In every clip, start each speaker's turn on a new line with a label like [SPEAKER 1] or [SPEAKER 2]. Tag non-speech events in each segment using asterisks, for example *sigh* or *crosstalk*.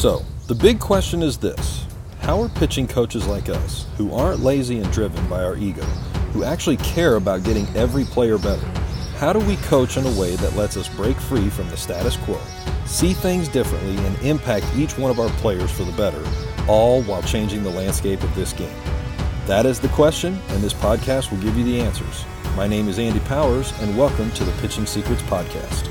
[SPEAKER 1] So, the big question is this How are pitching coaches like us, who aren't lazy and driven by our ego, who actually care about getting every player better, how do we coach in a way that lets us break free from the status quo, see things differently, and impact each one of our players for the better, all while changing the landscape of this game? That is the question, and this podcast will give you the answers. My name is Andy Powers, and welcome to the Pitching Secrets Podcast.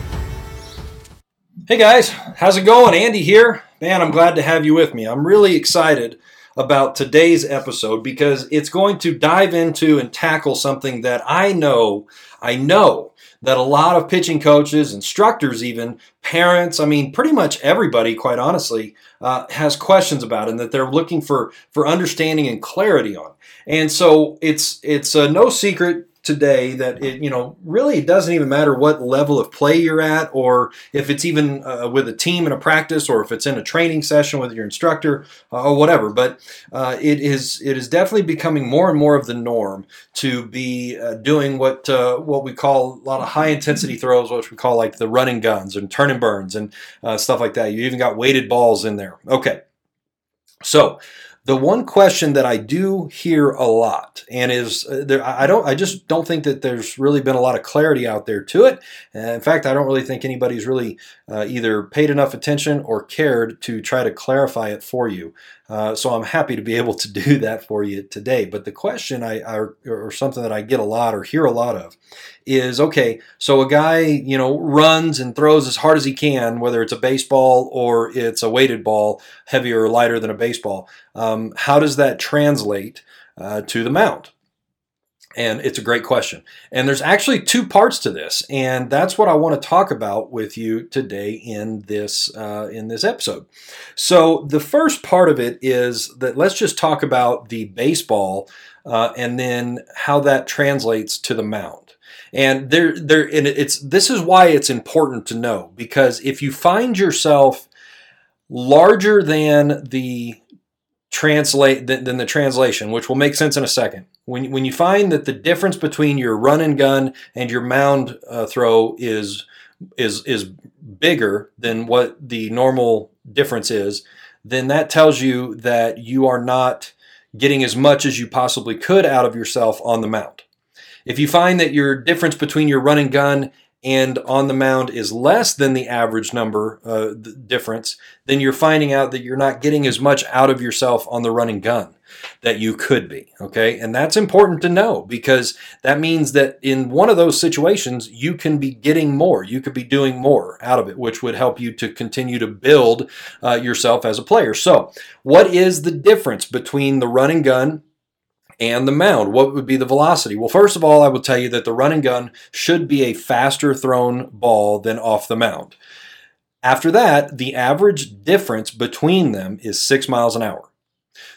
[SPEAKER 1] Hey guys, how's it going? Andy here. Man, I'm glad to have you with me. I'm really excited about today's episode because it's going to dive into and tackle something that I know, I know that a lot of pitching coaches, instructors, even parents, I mean, pretty much everybody, quite honestly, uh, has questions about and that they're looking for for understanding and clarity on. And so it's it's uh, no secret today that it you know really it doesn't even matter what level of play you're at or if it's even uh, with a team in a practice or if it's in a training session with your instructor uh, or whatever. But uh, it is it is definitely becoming more and more of the norm to be uh, doing what uh, what we call a lot of high intensity throws which we call like the run and guns and turn and burns and uh, stuff like that. You even got weighted balls in there. Okay. So the one question that I do hear a lot, and is uh, there, I don't, I just don't think that there's really been a lot of clarity out there to it. Uh, in fact, I don't really think anybody's really uh, either paid enough attention or cared to try to clarify it for you. Uh, so I'm happy to be able to *laughs* do that for you today. But the question I, I, or something that I get a lot or hear a lot of is okay, so a guy, you know, runs and throws as hard as he can, whether it's a baseball or it's a weighted ball, heavier or lighter than a baseball. Um, how does that translate uh, to the mound? And it's a great question. And there's actually two parts to this, and that's what I want to talk about with you today in this uh, in this episode. So the first part of it is that let's just talk about the baseball, uh, and then how that translates to the mound. And there, there, and it's this is why it's important to know because if you find yourself larger than the translate than, than, the translation, which will make sense in a second. When, when you find that the difference between your run and gun and your mound uh, throw is is is bigger than what the normal difference is, then that tells you that you are not getting as much as you possibly could out of yourself on the mound. If you find that your difference between your run and gun and on the mound is less than the average number uh, the difference, then you're finding out that you're not getting as much out of yourself on the run and gun that you could be. Okay. And that's important to know because that means that in one of those situations, you can be getting more. You could be doing more out of it, which would help you to continue to build uh, yourself as a player. So, what is the difference between the run and gun and the mound. What would be the velocity? Well, first of all, I will tell you that the run and gun should be a faster thrown ball than off the mound. After that, the average difference between them is six miles an hour.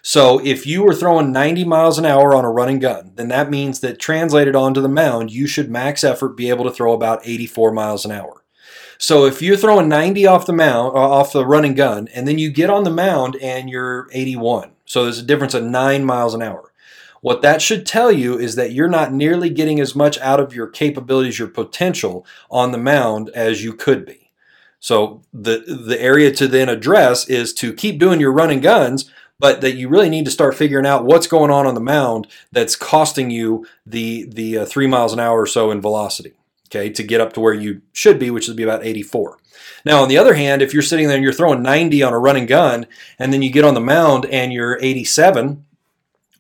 [SPEAKER 1] So if you were throwing 90 miles an hour on a run and gun, then that means that translated onto the mound, you should max effort be able to throw about 84 miles an hour. So if you're throwing 90 off the mound, uh, off the run and gun, and then you get on the mound and you're 81, so there's a difference of nine miles an hour. What that should tell you is that you're not nearly getting as much out of your capabilities, your potential on the mound as you could be. So the the area to then address is to keep doing your run and guns, but that you really need to start figuring out what's going on on the mound that's costing you the the uh, three miles an hour or so in velocity. Okay, to get up to where you should be, which would be about 84. Now, on the other hand, if you're sitting there and you're throwing 90 on a run and gun, and then you get on the mound and you're 87,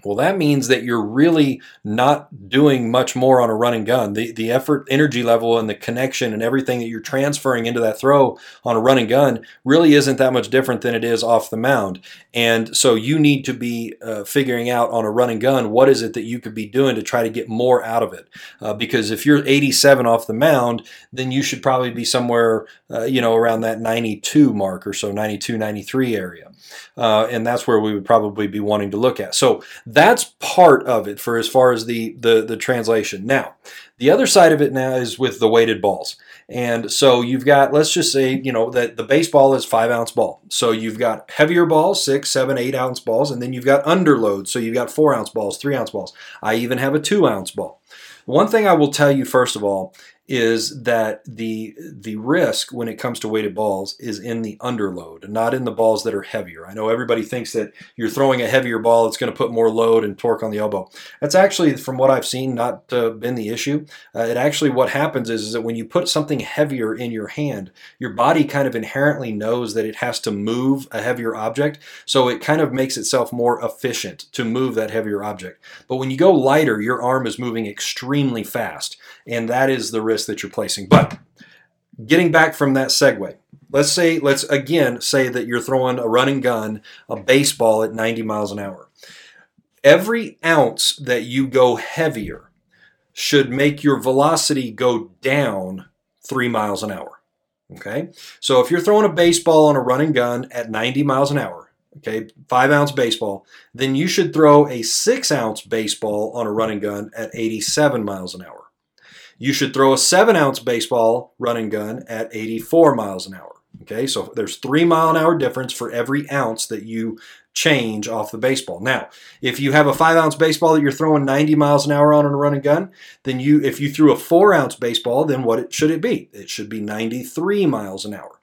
[SPEAKER 1] well, that means that you're really not doing much more on a run and gun. The the effort, energy level, and the connection and everything that you're transferring into that throw on a run and gun really isn't that much different than it is off the mound. And so you need to be uh, figuring out on a run and gun what is it that you could be doing to try to get more out of it. Uh, because if you're 87 off the mound, then you should probably be somewhere, uh, you know, around that 92 mark or so, 92, 93 area. Uh, and that's where we would probably be wanting to look at. So that's part of it for as far as the, the, the translation. Now, the other side of it now is with the weighted balls. And so you've got, let's just say, you know, that the baseball is five ounce ball. So you've got heavier balls, six, seven, eight ounce balls, and then you've got underloads. So you've got four ounce balls, three ounce balls. I even have a two ounce ball. One thing I will tell you, first of all, is that the the risk when it comes to weighted balls is in the underload, not in the balls that are heavier. I know everybody thinks that you're throwing a heavier ball, it's going to put more load and torque on the elbow. That's actually, from what I've seen, not uh, been the issue. Uh, it actually what happens is, is that when you put something heavier in your hand, your body kind of inherently knows that it has to move a heavier object, so it kind of makes itself more efficient to move that heavier object. But when you go lighter, your arm is moving extremely fast, and that is the risk that you're placing. But getting back from that segue, let's say, let's again say that you're throwing a run and gun, a baseball at 90 miles an hour. Every ounce that you go heavier should make your velocity go down three miles an hour. Okay, so if you're throwing a baseball on a run and gun at 90 miles an hour, okay, five ounce baseball, then you should throw a six ounce baseball on a run and gun at 87 miles an hour you should throw a seven ounce baseball run and gun at 84 miles an hour. Okay, so there's three mile an hour difference for every ounce that you change off the baseball. Now, if you have a five ounce baseball that you're throwing 90 miles an hour on in a run and gun, then you, if you threw a four ounce baseball, then what should it be? It should be 93 miles an hour.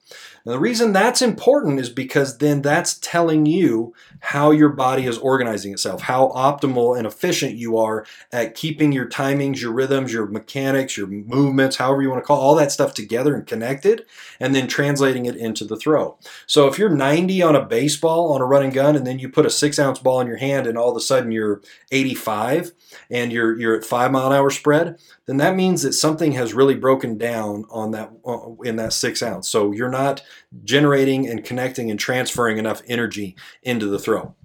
[SPEAKER 1] Now, the reason that's important is because then that's telling you how your body is organizing itself, how optimal and efficient you are at keeping your timings, your rhythms, your mechanics, your movements, however you want to call it, all that stuff together and connected, and then translating it into the throw. So if you're 90 on a baseball on a run and gun, and then you put a six ounce ball in your hand, and all of a sudden you're 85 and you're you're at five mile an hour spread, then that means that something has really broken down on that uh, in that six ounce. So you're not generating and connecting and transferring enough energy into the throw.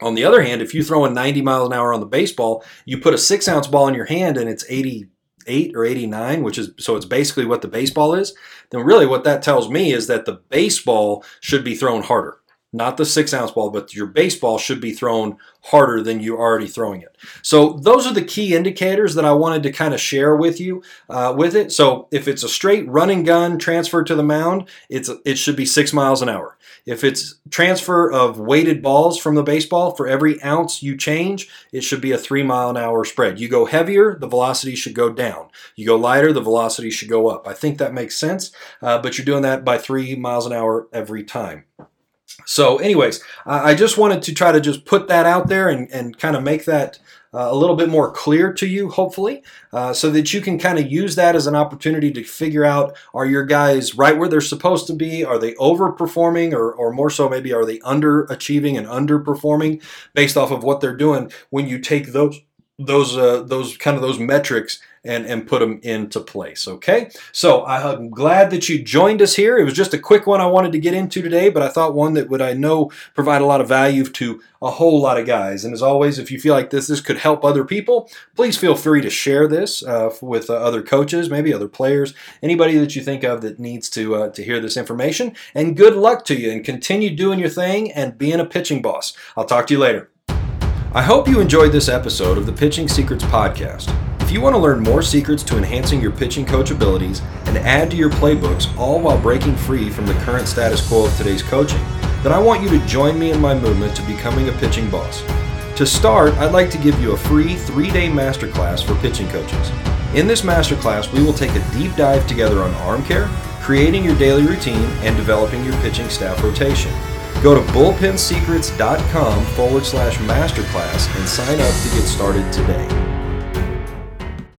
[SPEAKER 1] On the other hand, if you throw a 90 miles an hour on the baseball, you put a six ounce ball in your hand and it's 88 or 89, which is so it's basically what the baseball is, then really what that tells me is that the baseball should be thrown harder not the six ounce ball, but your baseball should be thrown harder than you're already throwing it. So those are the key indicators that I wanted to kind of share with you uh, with it. So if it's a straight run and gun transfer to the mound, it's it should be six miles an hour. If it's transfer of weighted balls from the baseball, for every ounce you change, it should be a three mile an hour spread. You go heavier, the velocity should go down. You go lighter, the velocity should go up. I think that makes sense, uh, but you're doing that by three miles an hour every time. So, anyways, I just wanted to try to just put that out there and, and kind of make that uh, a little bit more clear to you, hopefully, uh, so that you can kind of use that as an opportunity to figure out are your guys right where they're supposed to be? Are they overperforming, or, or more so, maybe are they underachieving and underperforming based off of what they're doing when you take those those uh, those kind of those metrics and, and put them into place. Okay, so I'm glad that you joined us here. It was just a quick one I wanted to get into today, but I thought one that would I know provide a lot of value to a whole lot of guys. And as always, if you feel like this this could help other people, please feel free to share this uh, with uh, other coaches, maybe other players, anybody that you think of that needs to uh, to hear this information. And good luck to you, and continue doing your thing and being a pitching boss. I'll talk to you later. I hope you enjoyed this episode of the Pitching Secrets Podcast. If you want to learn more secrets to enhancing your pitching coach abilities and add to your playbooks, all while breaking free from the current status quo of today's coaching, then I want you to join me in my movement to becoming a pitching boss. To start, I'd like to give you a free three day masterclass for pitching coaches. In this masterclass, we will take a deep dive together on arm care, creating your daily routine, and developing your pitching staff rotation. Go to bullpensecrets.com forward slash masterclass and sign up to get started today.